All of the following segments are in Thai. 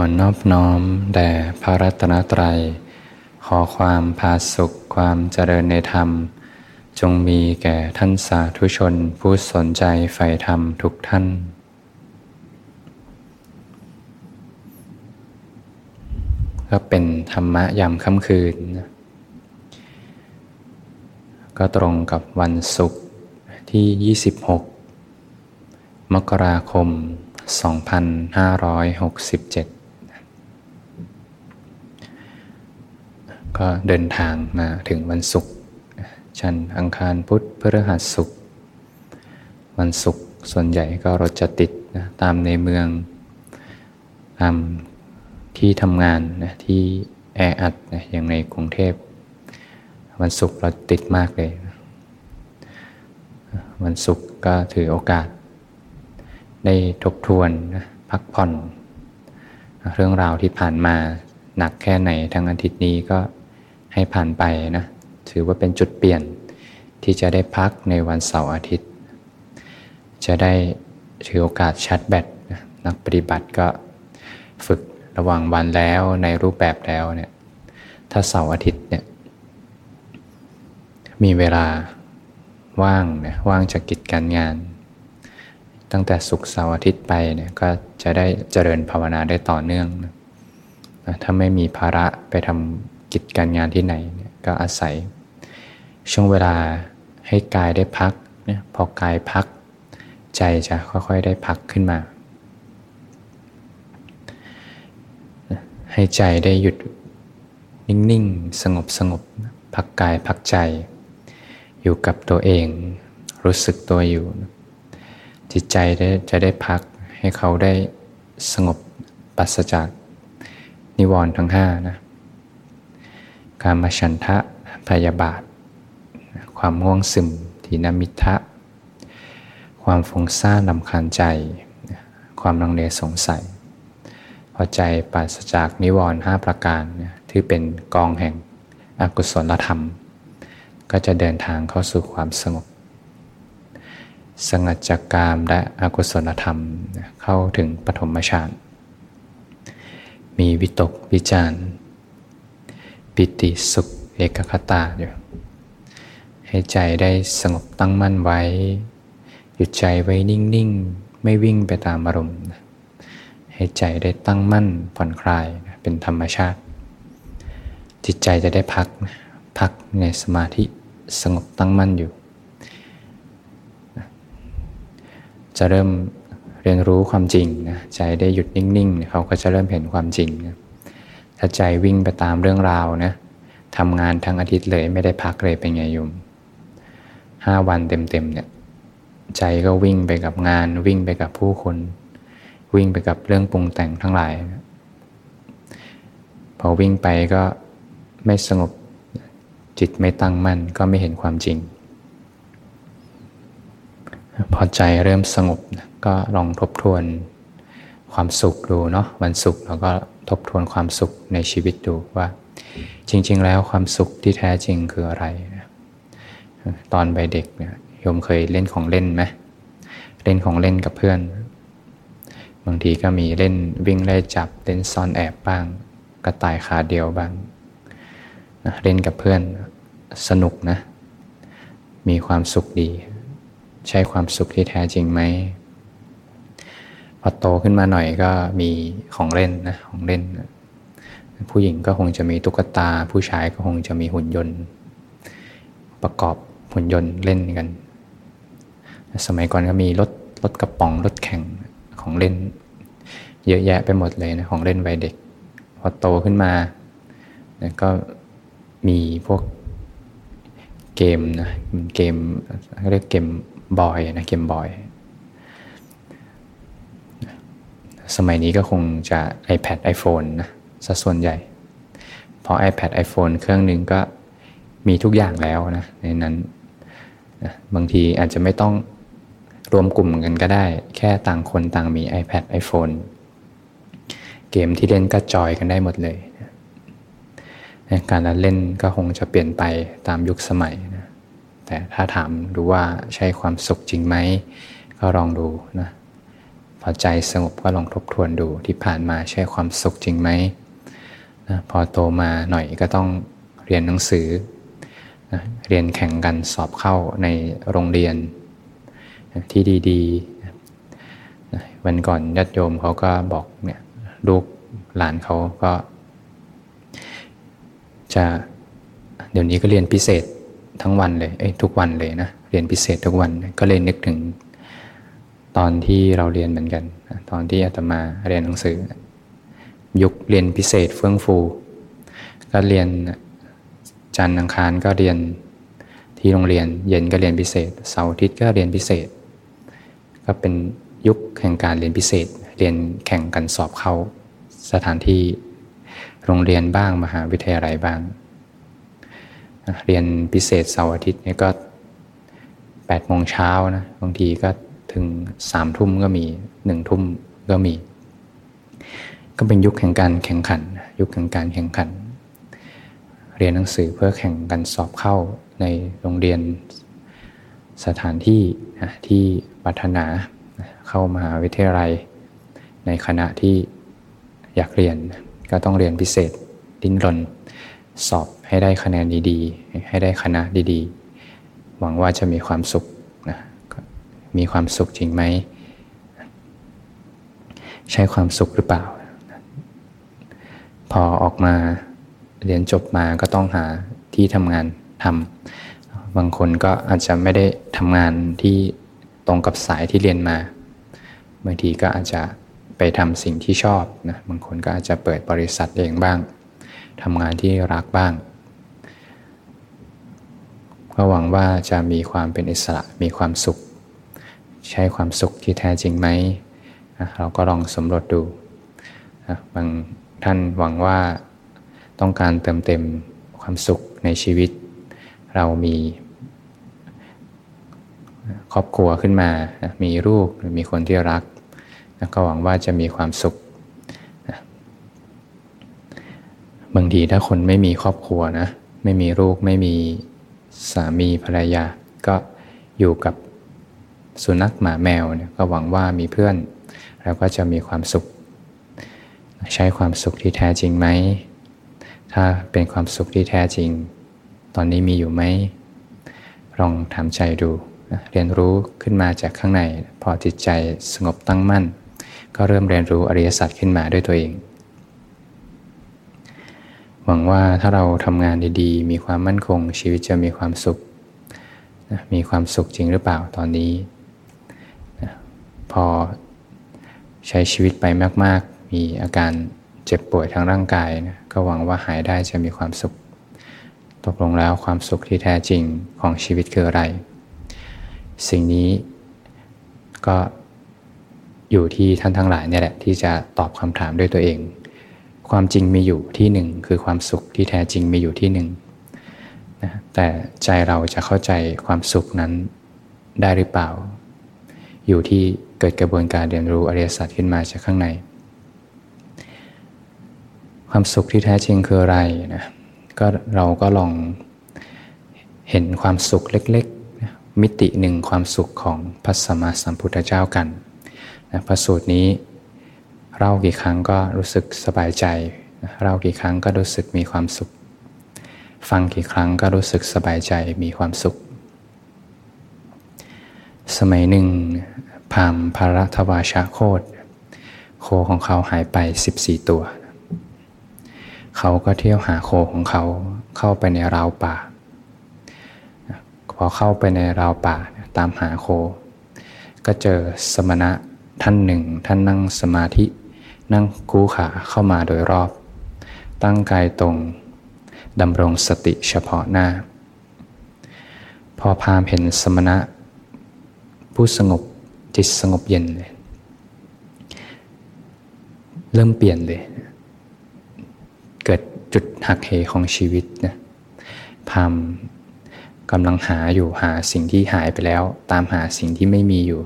อนอบน้อม แด่พระรัตนตรัย ขอความพาสุขความเจริญในธรรม จงมีแก่ท่านสาธุชนผู้สนใจใฝ่ธรรมทุกท่าน ก็เป็นธรรมะยามค่ำคืน ก็ตรงกับวันศุกร์ที่ 26 มกราคม 2567 ก็เดินทางมาถึงวันศุกร์ชันอังคารพุธพฤหัสศุกร์วันศุกร์ส่วนใหญ่ก็รถจะติดนะตามในเมืองตามที่ทำงานนะที่แออัดนะอย่างในกรุงเทพ วันศุกร์เราติดมากเลย วันศุกร์ก็ถือโอกาส ได้ทบทวนนะพักผ่อน เรื่องราวที่ผ่านมาหนักแค่ไหนทั้งอาทิตย์นี้ก็ ให้ผ่านไปนะถือว่าเป็นจุดเปลี่ยนที่จะได้พักในวันเสาร์อาทิตย์ จะได้ถือโอกาสชัดแบตนักปฏิบัติก็ฝึกระหว่างวันแล้วในรูปแบบแล้วเนี่ยถ้าเสาร์อาทิตย์เนี่ยมีเวลาว่างเนี่ยว่างจากกิจการงาน ตั้งแต่ศุกร์เสาร์อาทิตย์ไปเนี่ยก็จะได้เจริญภาวนาได้ต่อเนื่องนะถ้าไม่มีภาระไปทำ กิจการงานที่ไหนก็อาศัย ช่วงเวลาให้กายได้พักเนี่ยพอกายพัก ใจจะค่อยๆได้พักขึ้นมา ให้ใจได้หยุดนิ่งๆ สงบสงบพักกายพักใจ อยู่กับตัวเอง รู้สึกตัวอยู่ จิตใจได้จะได้พักให้เขาได้สงบปัสจากนิวรณ์ทั้งห้านะ การมาฉันทะพยาบาท ความง่วงซึมทีนมิทะ ความฟุ้งซ่านลำคาญใจ ความลังเลสงสัย พอใจปราศจากนิวรณ์ห้าประการที่เป็นกองแห่งอกุศลธรรม ก็จะเดินทางเข้าสู่ความสงบ สงัดจากกามและอกุศลธรรมเข้าถึงปฐมฌานมีวิตกวิจารณ์ ปิติสุขเอกคตาอยู่ ให้ใจได้สงบตั้งมั่นไว้ หยุดใจไว้นิ่ง ๆ ไม่วิ่งไปตามอารมณ์ ให้ใจได้ตั้งมั่นผ่อนคลายเป็นธรรมชาติ จิตใจจะได้พัก พักในสมาธิสงบตั้งมั่นอยู่ จะเริ่มเรียนรู้ความจริงนะใจได้หยุดนิ่ง ๆ เขาก็จะเริ่มเห็นความจริงนะ ถ้าใจวิ่งไปตามเรื่องราวนะทำงานทั้งอาทิตย์เลยไม่ได้พักเลยเป็นไงโยมห้าวันเต็มๆเนี่ยใจก็วิ่งไปกับงาน วิ่งไปกับผู้คน วิ่งไปกับเรื่องปรุงแต่งทั้งหลาย พอวิ่งไปก็ไม่สงบจิตไม่ตั้งมั่นก็ไม่เห็นความจริง พอใจเริ่มสงบก็ลองทบทวนความสุขดูเนาะวันศุกร์เราก็ ทบทวนความสุขในชีวิตดูว่า จริง ๆ แล้วความสุขที่แท้จริงคืออะไร ตอนใบเด็กเนี่ยโยมเคยเล่นของเล่นไหมเล่นของเล่นกับเพื่อน บางทีก็มีเล่นวิ่งไล่จับเล่นซ่อนแอบบ้าง กระต่ายขาเดียวบ้างเล่นกับเพื่อนสนุกนะ มีความสุขดี ใช่ความสุขที่แท้จริงไหม อโตขึ้นมาหน่อยก็มีของเล่นนะของเล่น ผู้หญิงก็คงจะมีตุ๊กตา ผู้ชายก็คงจะมีหุ่นยนต์ ประกอบหุ่นยนต์เล่นกัน สมัยก่อนก็มีรถรถกระป๋องรถแข่งของเล่น เยอะแยะไปหมดเลยนะของเล่นวัยเด็ก พอโตขึ้นมาก็มีพวกเกมนะเกมเรียกเกมบอยนะเกมบอย สมัยนี้ก็คงจะ iPad iPhone นะสัส่วนใหญ่ เพอ iPad iPhone เครื่องหนึ่งก็มีทุกอย่างแล้วนะในนั้นนะบางทีอาจจะไม่ต้องรวมกลุ่มกันก็ได้ แค่ต่างคนต่างมี iPad iPhone เกมที่เล่นก็จอยกันได้หมดเลยนะการเล่นก็คงจะเปลี่ยนไปตามยุคสมัยนะแต่ถ้าถามดูว่าใช่ความสุขจริงไหม ก็ลองดูนะ อใจสงบก็ลองทบทวนดูที่ผ่านมาใช่ความสุขจริงไหมนะพอโตมาหน่อยก็ต้องเรียนหนังสือนะเรียนแข่งกันสอบเข้าในโรงเรียนที่ดีๆนะวันก่อนญาติโยมเขาก็บอกเนี่ยลูกหลานเขาก็ จะเดี๋ยวนี้ก็เรียนพิเศษทั้งวันเลยเอ้ยทุกวันเลยนะเรียนพิเศษทุกวันก็เลยนึกถึง ตอนที่เราเรียนเหมือนกัน ตอนที่อาตมาเรียนหนังสือ ยุคเรียนพิเศษเฟื่องฟู ก็เรียนจันทร์อังคารก็เรียนที่โรงเรียน เย็นก็เรียนพิเศษ เสาร์อาทิตย์ก็เรียนพิเศษ ก็เป็นยุคแห่งการเรียนพิเศษ เรียนแข่งกันสอบเข้าสถานที่โรงเรียนบ้างมหาวิทยาลัยบ้าง เรียนพิเศษเสาร์อาทิตย์นี่ก็แปดโมงเช้านะบางทีก็ ถึงสามทุ่มก็มีหนึ่งทุ่มก็มี ก็เป็นยุคแห่งการแข่งขัน ยุคแห่งการแข่งขัน เรียนหนังสือเพื่อแข่งกันสอบเข้าในโรงเรียนสถานที่ที่ปัฒนาเข้ามหาวิทยาลัย ในคณะที่อยากเรียนก็ต้องเรียนพิเศษดิ้นรน สอบให้ได้คะแนนดีๆ ให้ได้คณะดีๆ หวังว่าจะมีความสุข มีความสุขจริงไหม ใช้ความสุขหรือเปล่า พอออกมาเรียนจบมาก็ต้องหาที่ทำงานทำบางคนก็อาจจะไม่ได้ทำงานที่ตรงกับสายที่เรียนมาบางทีก็อาจจะไปทำสิ่งที่ชอบนะบางคนก็อาจจะเปิดบริษัทเองบ้างทำงานที่รักบ้างก็หวังว่าจะมีความเป็นอิสระมีความสุข ใช้ความสุขที่แท้จริงไหมเราก็ลองสำรวจดูบางท่านหวังว่าต้องการเติมเต็มความสุขในชีวิต เรามีครอบครัวขึ้นมา มีลูกมีคนที่รัก ก็หวังว่าจะมีความสุข บางทีถ้าคนไม่มีครอบครัวนะ ไม่มีลูก ไม่มีสามีภรรยา ก็อยู่กับ สุนัขหมาแมวเนี่ยก็หวังว่ามีเพื่อนแล้วก็จะมีความสุข ใช้ความสุขที่แท้จริงไหม ถ้าเป็นความสุขที่แท้จริง ตอนนี้มีอยู่ไหมลองถามใจดูเรียนรู้ขึ้นมาจากข้างใน พอจิตใจสงบตั้งมั่น ก็เริ่มเรียนรู้อริยสัจขึ้นมาด้วยตัวเอง หวังว่าถ้าเราทำงานดีๆ มีความมั่นคงชีวิตจะมีความสุข มีความสุขจริงหรือเปล่าตอนนี้ อใช้ชีวิตไปมาก ๆ มีอาการเจ็บป่วยทางร่างกายนะก็หวังว่าหายได้จะมีความสุข ตกลงแล้วความสุขที่แท้จริงของชีวิตคืออะไร สิ่งนี้ก็อยู่ที่ท่านทั้งหลายเนี่ยแหละที่จะตอบคำถามด้วยตัวเอง ความจริงมีอยู่ที่หนึ่งคือความสุขที่แท้จริงมีอยู่ที่หนึ่งนะแต่ใจเราจะเข้าใจความสุขนั้นได้หรือเปล่า อยู่ที่ เกิดกระบวนการเรียนรู้อริยสัจขึ้นมาจากข้างใน ความสุขที่แท้จริงคืออะไรนะก็เราก็ลองเห็นความสุขเล็กๆ มิติหนึ่งความสุขของพระสัมมาสัมพุทธเจ้ากันนะพระสูตรนี้เล่ากี่ครั้งก็รู้สึกสบายใจเล่ากี่ครั้งก็รู้สึกมีความสุข ฟังกี่ครั้งก็รู้สึกสบายใจมีความสุข สมัยหนึ่ง พามภารทวาชาโคตโคของเขาหายไป 14 ตัว เขาก็เที่ยวหาโคของเขาเข้าไปในราวป่า พอเข้าไปในราวป่าตามหาโค ก็เจอสมณะท่านหนึ่ง ท่านนั่งสมาธิ นั่งคูขาเข้ามาโดยรอบ ตั้งกายตรงดำรงสติเฉพาะหน้า พอพามเห็นสมณะ ผู้สงบ จิตสงบเย็นเลย เริ่มเปลี่ยนเลย เกิดจุดหักเหของชีวิตนะพามกำลังหาอยู่หาสิ่งที่หายไปแล้ว ตามหาสิ่งที่ไม่มีอยู่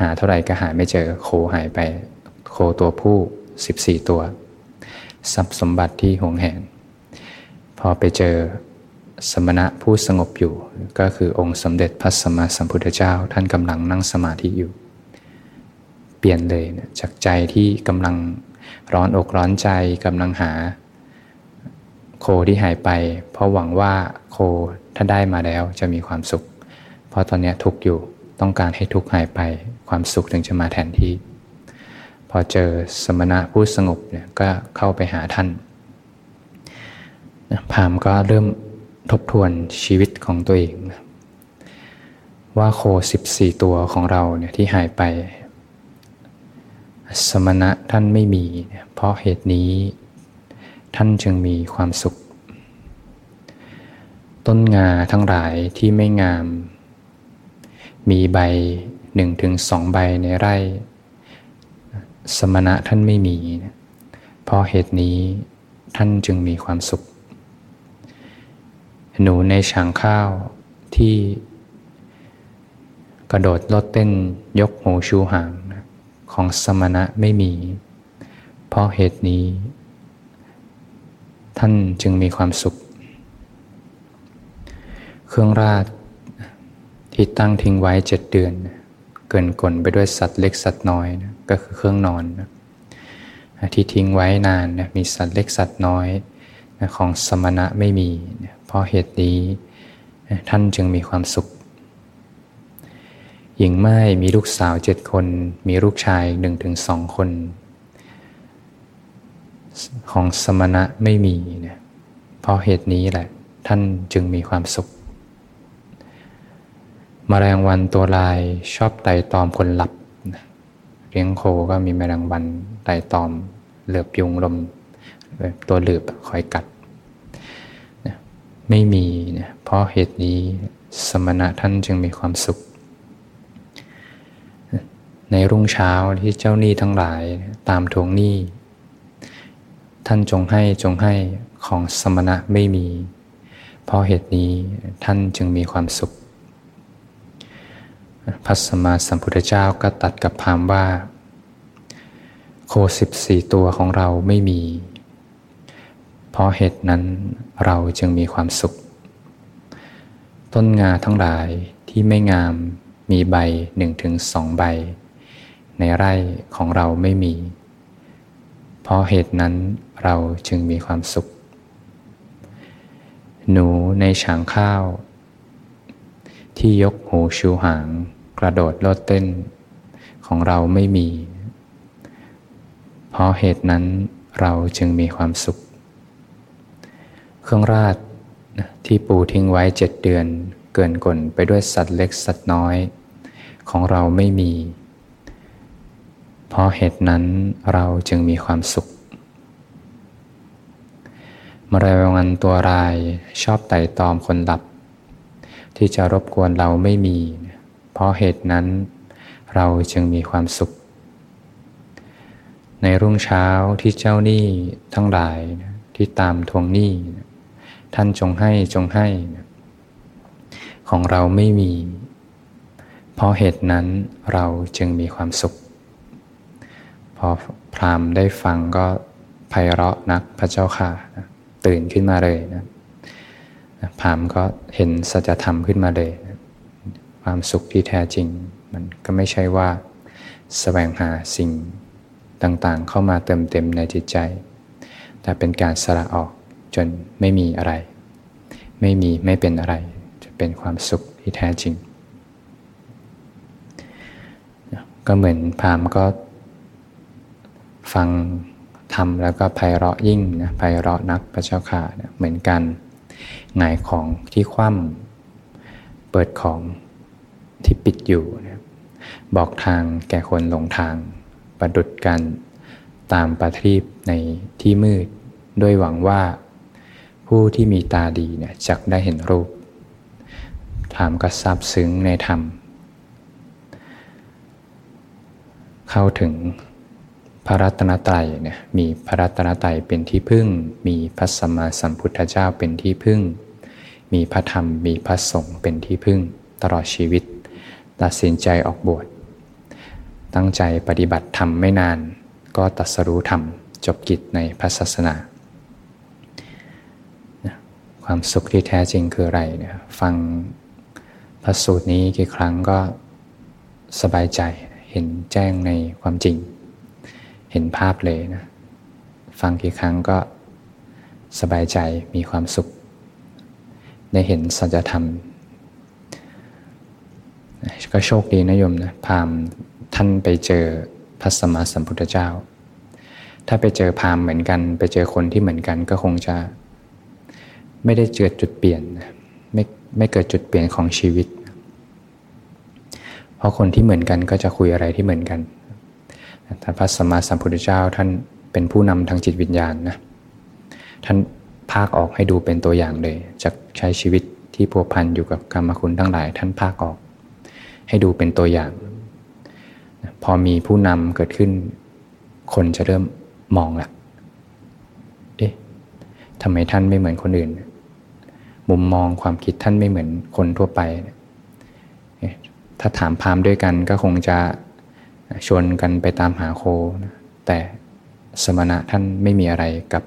หาเท่าไหร่ก็หาไม่เจอโคหายไป โคตัวผู้ 14 ตัว ทรัพย์สมบัติที่หวงแหน พอไปเจอ สมณะผู้สงบอยู่ ก็คือองค์สมเด็จพระสัมมาสัมพุทธเจ้า ท่านกำลังนั่งสมาธิอยู่ เปลี่ยนเลยนะจากใจที่กำลังร้อนอกร้อนใจกำลังหา โคที่หายไป เพราะหวังว่าโคถ้าได้มาแล้วจะมีความสุข เพราะตอนนี้ทุกข์อยู่ต้องการให้ทุกข์หายไป ความสุขถึงจะมาแทนที่ พอเจอสมณะผู้สงบเนี่ยก็เข้าไปหาท่านพามก็เริ่ม ทบทวนชีวิตของตัวเอง ว่าโคสิบสี่ตัวของเราเนี่ยที่หายไป สมณะท่านไม่มี เพราะเหตุนี้ท่านจึงมีความสุข ต้นงาทั้งหลายที่ไม่งาม มีใบหนึ่งถึงสองใบในไร่ สมณะท่านไม่มี เพราะเหตุนี้ท่านจึงมีความสุข หนูในฉางข้าวที่กระโดดลดเต้นยกหูชูหางของสมณะไม่มี เพราะเหตุนี้ ท่านจึงมีความสุข เครื่องราชที่ตั้งทิ้งไว้เจ็ดเดือน เกินกลนไปด้วยสัตว์เล็กสัตว์น้อยนะก็คือเครื่องนอนนะที่ทิ้งไว้นานนะมีสัตว์เล็กสัตว์น้อยนะของสมณะไม่มี เพราะเหตุนี้ท่านจึงมีความสุข หญิงไม้มีลูกสาวเจ็ดคน มีลูกชายหนึ่งถึงสองคน ของสมณะไม่มีเนี่ยเพราะเหตุนี้แหละ ท่านจึงมีความสุขมแมลงวันตัวลายชอบไต่ตอมคนหลับเลี้ยงโคก็มีแมลงวันไต่ตอมเหลือบยุงลม ตัวเหลือบคอยกัด ไม่มีเนี่ยเพราะเหตุนี้สมณะท่านจึงมีความสุข ในรุ่งเช้าที่เจ้าหนี้ทั้งหลายตามทวงหนี้ ท่านจงให้จงให้ของสมณะไม่มี เพราะเหตุนี้ท่านจึงมีความสุขพระสมมาสัมพุทธเจ้าก็ตัดกับพามว่า โคสิบสี่ตัวของเราไม่มี เพราะเหตุนั้นเราจึงมีความสุข ต้นงาทั้งหลายที่ไม่งามมีใบหนึ่งถึงสองใบ ในไร่ของเราไม่มี เพราะเหตุนั้นเราจึงมีความสุข หนูในฉางข้าว ที่ยกหูชูหาง กระโดดโลดเต้น ของเราไม่มี เพราะเหตุนั้นเราจึงมีความสุข เครื่องราชที่ปูทิ้งไว้เจ็ดเดือน เกินกลไปด้วยสัตว์เล็กสัตว์น้อย ของเราไม่มี เพราะเหตุนั้นเราจึงมีความสุขมรายวันตัวรายชอบไต่ตอมคนหลับ ที่จะรบกวนเราไม่มี เพราะเหตุนั้นเราจึงมีความสุข ในรุ่งเช้าที่เจ้าหนี้ทั้งหลายที่ตามทวงหนี้ ท่านจงให้จงให้ ของเราไม่มี เพราะเหตุนั้นเราจึงมีความสุข พอพรามได้ฟังก็ไพเราะนักพระเจ้าค่ะตื่นขึ้นมาเลยนะพรามก็เห็นสัจธรรมขึ้นมาเลยความสุขที่แท้จริง มันก็ไม่ใช่ว่าสแสวงหาสิ่งต่างๆ เข้ามาเติมเต็มในจิตใจ แต่เป็นการสละออก จนไม่มีอะไร ไม่มีไม่เป็นอะไร จะเป็นความสุขที่แท้จริง ก็เหมือนพามก็ฟังทำแล้วก็ไพเราะยิ่งนะไพเราะนักพระเจ้าค่ะนะเหมือนกันหงายของที่คว่ำเปิดของที่ปิดอยู่นะบอกทางแก่คนหลงทาง ประดุดกันตามประทีปในที่มืด ด้วยหวังว่า ผู้ที่มีตาดีเนี่ยจักได้เห็นรูปถามก็ซาบซึ้งในธรรม เข้าถึงพระรัตนตรัยเนี่ยมีพระรัตนตรัยเป็นที่พึ่ง มีพระสัมมาสัมพุทธเจ้าเป็นที่พึ่ง มีพระธรรมมีพระสงฆ์เป็นที่พึ่ง ตลอดชีวิต ตัดสินใจออกบวชตั้งใจปฏิบัติธรรมไม่นาน ก็ตัดสรู้ธรรมจบกิจในพระศาสนา ความสุขที่แท้จริงคืออะไรเนี่ยฟังพระสูตรนี้กี่ครั้งก็สบายใจเห็นแจ้งในความจริง เห็นภาพเลยนะ ฟังกี่ครั้งก็สบายใจมีความสุข ได้เห็นสัจธรรม ก็โชคดีนะโยมนะพามท่านไปเจอพระสมมาสัมพุทธเจ้า ถ้าไปเจอพามเหมือนกัน ไปเจอคนที่เหมือนกันก็คงจะ ไม่ได้เจอจุดเปลี่ยนไม่ไม่เกิดจุดเปลี่ยนของชีวิต เพราะคนที่เหมือนกันก็จะคุยอะไรที่เหมือนกันแต่พระสัมมาสัมพุทธเจ้าท่านเป็นผู้นำทางจิตวิญญาณนะท่านภาคออกให้ดูเป็นตัวอย่างเลยจากใช้ชีวิตที่พัวพันอยู่กับกรรมคุณทั้งหลาย ท่านภาคออก ให้ดูเป็นตัวอย่าง พอมีผู้นำเกิดขึ้น คนจะเริ่มมองละเอ๊ะทำไมท่านไม่เหมือนคนอื่น มุมมองความคิดท่านไม่เหมือนคนทั่วไป ถ้าถามพามด้วยกันก็คงจะชวนกันไปตามหาโค แต่สมณะท่านไม่มีอะไรกับ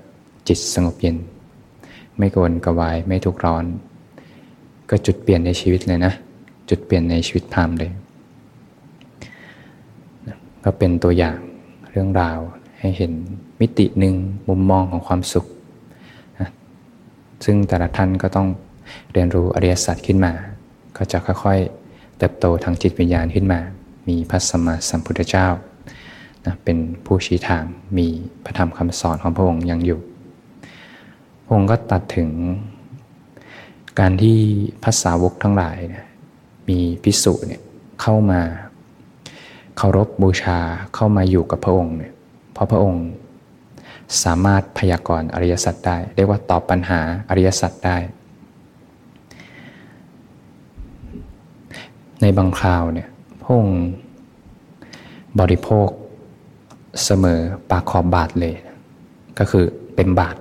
จิตสงบเย็น ไม่โกนกวายไม่ทุกร้อน ก็จุดเปลี่ยนในชีวิตเลยนะ จุดเปลี่ยนในชีวิตพามเลย ก็เป็นตัวอย่างเรื่องราวให้เห็นมิติหนึ่งมุมมองของความสุข ซึ่งแต่ละท่านก็ต้องเรียนรู้อริยสัจขึ้นมา ก็จะค่อยๆ เติบโตทางจิตวิญญาณขึ้นมา มีพระสัมมาสัมพุทธเจ้านะเป็นผู้ชี้ทางมีพระธรรมคำสอนของพระองค์ยังอยู่ พระองค์ก็ตัดถึง การที่ภาษาวกทั้งหลายนี่ยมีพิสุเนี่ยเข้ามาเคารพบูชาเข้ามาอยู่กับพระองค์เนี่ยเพราะพระองค์ สามารถพยากรณ์อริยสัจได้ เรียกว่าตอบปัญหาอริยสัจได้ ในบางคราวเนี่ยพงค์บริโภคเสมอปากขอบบาทเลย ก็คือเป็นบาท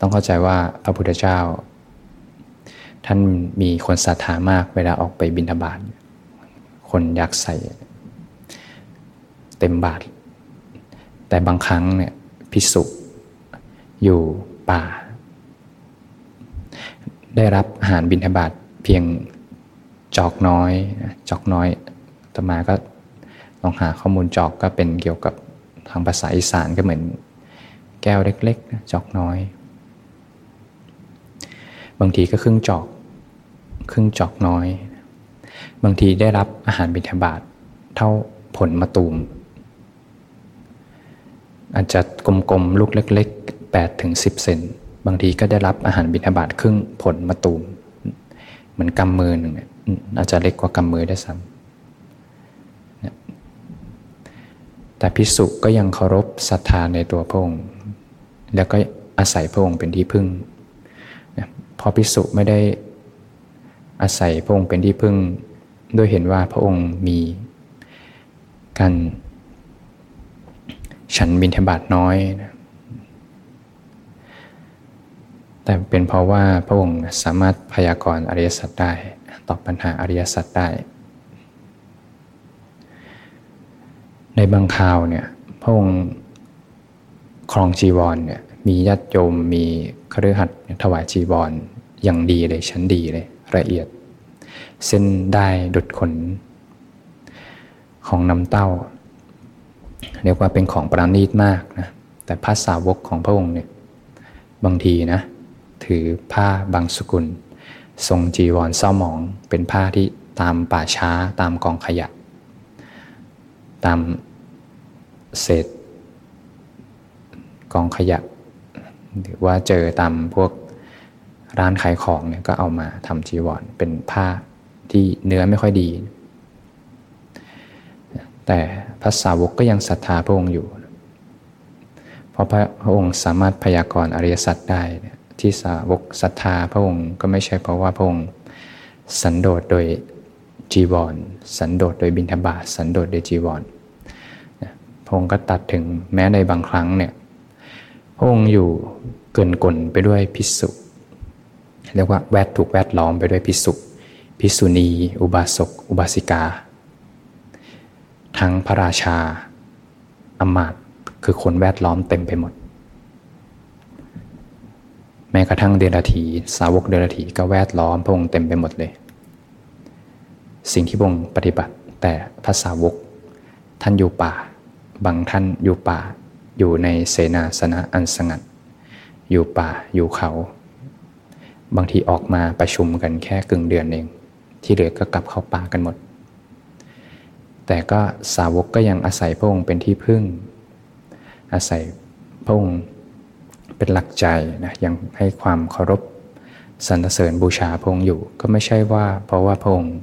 ต้องเข้าใจว่าพระพุทธเจ้า ท่านมีคนศรัทธามากเวลาออกไปบิณฑบาตคนอยากใส่ เต็มบาท แต่บางครั้งเนี่ยิสุอยู่ป่า ได้รับอาหารบิณฑบาตเพียงจอกน้อยจอกน้อยต่อมาก็ลองหาข้อมูลจอกก็เป็นเกี่ยวกับทางภาษาอีสานก็เหมือน แก้วเล็กๆ จอกน้อย บางทีก็ครึ่งจอก ครึ่งจอกน้อย บางทีได้รับอาหารบิณฑบาตเท่าผลมะตูม อาจจะกลมๆ ลูกเล็ก ๆ8ถึง10 เซน บางทีก็ได้รับอาหารบิณฑบาตครึ่งผลมะตูม เหมือนกำมือหนึ่งอาจจะเล็กกว่ากำมือได้ซ้ำแต่พิสุก็ยังเคารพศรัทธาในตัวพระองค์ แล้วก็อาศัยพระองค์เป็นที่พึ่งพอพิสุไม่ได้อาศัยพระองค์เป็นที่พึ่ง ด้วยเห็นว่าพระองค์มีการ ฉันบินธบาตน้อยนะแต่เป็นเพราะว่าพระองค์สามารถพยากรณ์อริยสัจได้ ตอบปัญหาอริยสัจได้ ในบางคราวเนี่ยพระองค์ครองจีวรเนี่ยมีญาติโยมมีครือขัดถวายจีวรอย่างดีเลยชั้นดีเลยละเอียด เส้นได้ดุดขน ของน้ำเต้า เรียกว่าเป็นของประณีตมากนะแต่พระสาวกของพระองค์เนี่ยบางทีนะถือผ้าบางสกุล ทรงจีวรเศร้าหมองเป็นผ้าที่ตามป่าช้าตามกองขยะ ตามเศษกองขยะ หรือว่าเจอตามพวกร้านขายของเนี่ยก็เอามาทำจีวรเป็นผ้าที่เนื้อไม่ค่อยดี แต่พระสาวกก็ยังศรัทธาพระองค์อยู่ เพราะพระองค์สามารถพยากรณ์อริยสัจได้ ที่สาวกศรัทธาพระองค์ก็ไม่ใช่เพราะว่าพระองค์สันโดษโดยจีวร สันโดษโดยบิณฑบาตสันโดษโดยจีวรพระองค์ก็ตัดถึงแม้ในบางครั้งเนี่ยพระองค์อยู่เกินกลไปด้วยพิสุเรียกว่าแวดถูกแวดล้อมไปด้วยพิสุพิสุณี อุบาสก อุบาสิกา ทั้งพระราชาอมาตคือคนแวดล้อมเต็มไปหมด แม้กระทั่งเดรัถีสาวกเดรัถีก็แวดล้อมพระองค์เต็มไปหมดเลย สิ่งที่พระองค์ปฏิบัติแต่พระสาวก ท่านอยู่ป่า บางท่านอยู่ป่า อยู่ในเสนาสนะอันสงัด อยู่ป่าอยู่เขา บางทีออกมาประชุมกันแค่กึ่งเดือนเอง ที่เหลือก็กลับเข้าป่ากันหมด แต่ก็สาวกก็ยังอาศัยพระองค์เป็นที่พึ่ง อาศัยพระองค์เป็นหลักใจนะยังให้ความเคารพสรรเสริญบูชาพระองค์อยู่ก็ไม่ใช่ว่า เพราะว่าพระองค์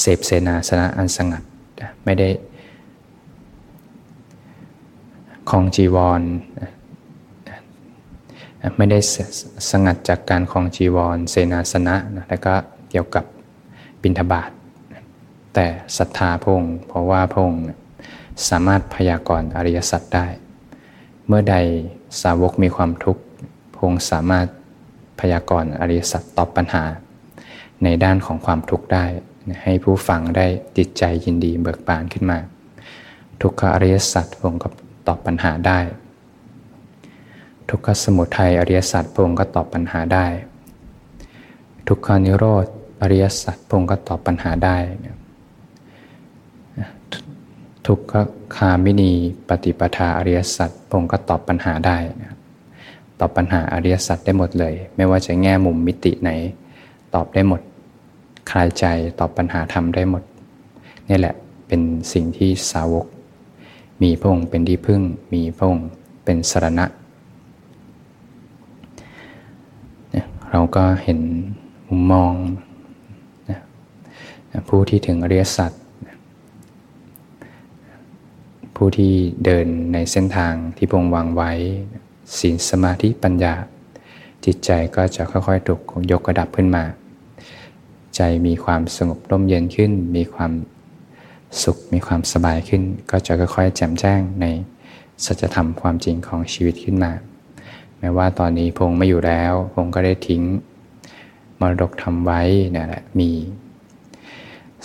เสพเสนาสนะอันสงัดไม่ได้คองจีวรไม่ได้สงัดจากการคองจีวร เสนาสนะแล้วก็เกี่ยวกับบิณฑบาต แต่ศรัทธาพงค์เพราะว่าพงค์สามารถพยากรณ์อริยสัจได้ เมื่อใดสาวกมีความทุกข์พงค์สามารถพยากรณ์อริยสัจตอบปัญหา ในด้านของความทุกข์ได้ ให้ผู้ฟังได้จิตใจยินดีเบิกบานขึ้นมา ทุกขอริยสัจพงค์ก็ตอบปัญหาได้ ทุกขสมุทัยอริยสัจพงค์ก็ตอบปัญหาได้ ทุกขานิโรธอริยสัจพงค์ก็ตอบปัญหาได้ ทุกขคามินีปฏิปทาอริยสัจพงค์ก็ตอบปัญหาได้นะตอบปัญหาอริยสัจได้หมดเลย ไม่ว่าจะแง่มุมมิติไหน ตอบได้หมด คลายใจตอบปัญหาธรรมได้หมด นี่แหละเป็นสิ่งที่สาวก มีพระองค์เป็นที่พึ่ง มีพระองค์เป็นสรณะ เราก็เห็นมุมมอง ผู้ที่ถึงอริยสัจ ผู้ที่เดินในเส้นทางที่พงวางไว้ศีลสมาธิปัญญา จิตใจก็จะค่อยๆถูกยกระดับขึ้นมา ใจมีความสงบร่มเย็นขึ้น มีความสุขมีความสบายขึ้น ก็จะค่อยๆแจ่มแจ้งในสัจธรรมความจริงของชีวิตขึ้นมา แม้ว่าตอนนี้พงไม่อยู่แล้วพงก็ได้ทิ้งมรดกทำไว้นี่แหละมี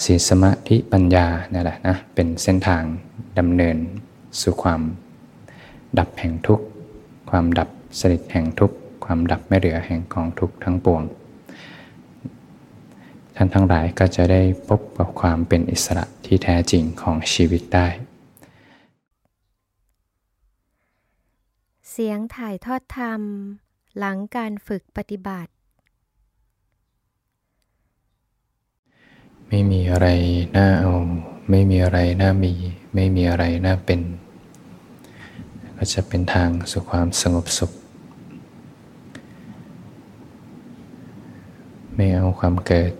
ศีลสมาธิปัญญานี่แหละนะเป็นเส้นทางดำเนินสู่ความดับแห่งทุกข์ ความดับสนิทแห่งทุกข์ ความดับไม่เหลือแห่งกองทุกข์ทั้งปวง ท่านทั้งหลายก็จะได้พบกับความเป็นอิสระที่แท้จริงของชีวิตได้ เสียงถ่ายทอดธรรม หลังการฝึกปฏิบัติ ไม่มีอะไรน่าเอา ไม่มีอะไรน่ามี ไม่มีอะไรน่าเป็น ก็จะเป็นทางสู่ความสงบสุข ไม่เอาความเกิด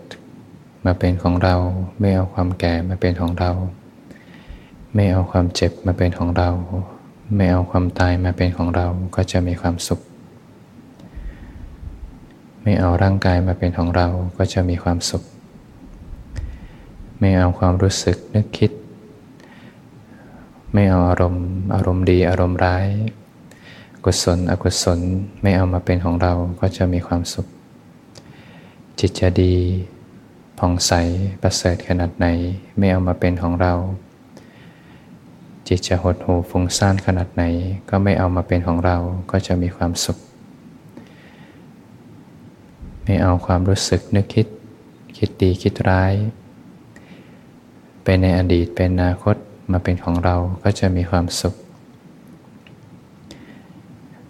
มาเป็นของเรา ไม่เอาความแก่มาเป็นของเรา ไม่เอาความเจ็บมาเป็นของเรา ไม่เอาความตายมาเป็นของเรา ก็จะมีความสุข ไม่เอาร่างกายมาเป็นของเรา ก็จะมีความสุข ไม่เอาความรู้สึกนึกคิด ไม่เอาอารมณ์ อารมณ์ดีอารมณ์ร้าย กุศลอกุศลไม่เอามาเป็นของเราก็จะมีความสุข จิตจะดีผ่องใสประเสริฐขนาดไหน ไม่เอามาเป็นของเรา จิตจะหดหูฟุ้งซ่านขนาดไหน ก็ไม่เอามาเป็นของเราก็จะมีความสุข ไม่เอาความรู้สึกนึกคิด คิดดีคิดร้าย ไปในอดีตเป็นอนาคตมาเป็นของเราก็จะมีความสุข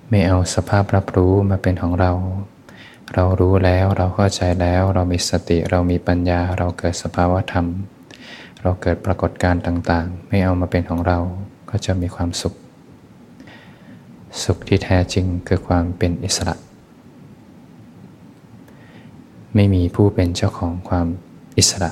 ไม่เอาสภาพรับรู้มาเป็นของเรา เรารู้แล้วเราเข้าใจแล้วเรามีสติเรามีปัญญาเราเกิดสภาวะธรรม เราเกิดปรากฏการณ์ต่างๆ ไม่เอามาเป็นของเราก็จะมีความสุข สุขที่แท้จริงคือความเป็นอิสระ ไม่มีผู้เป็นเจ้าของความอิสระ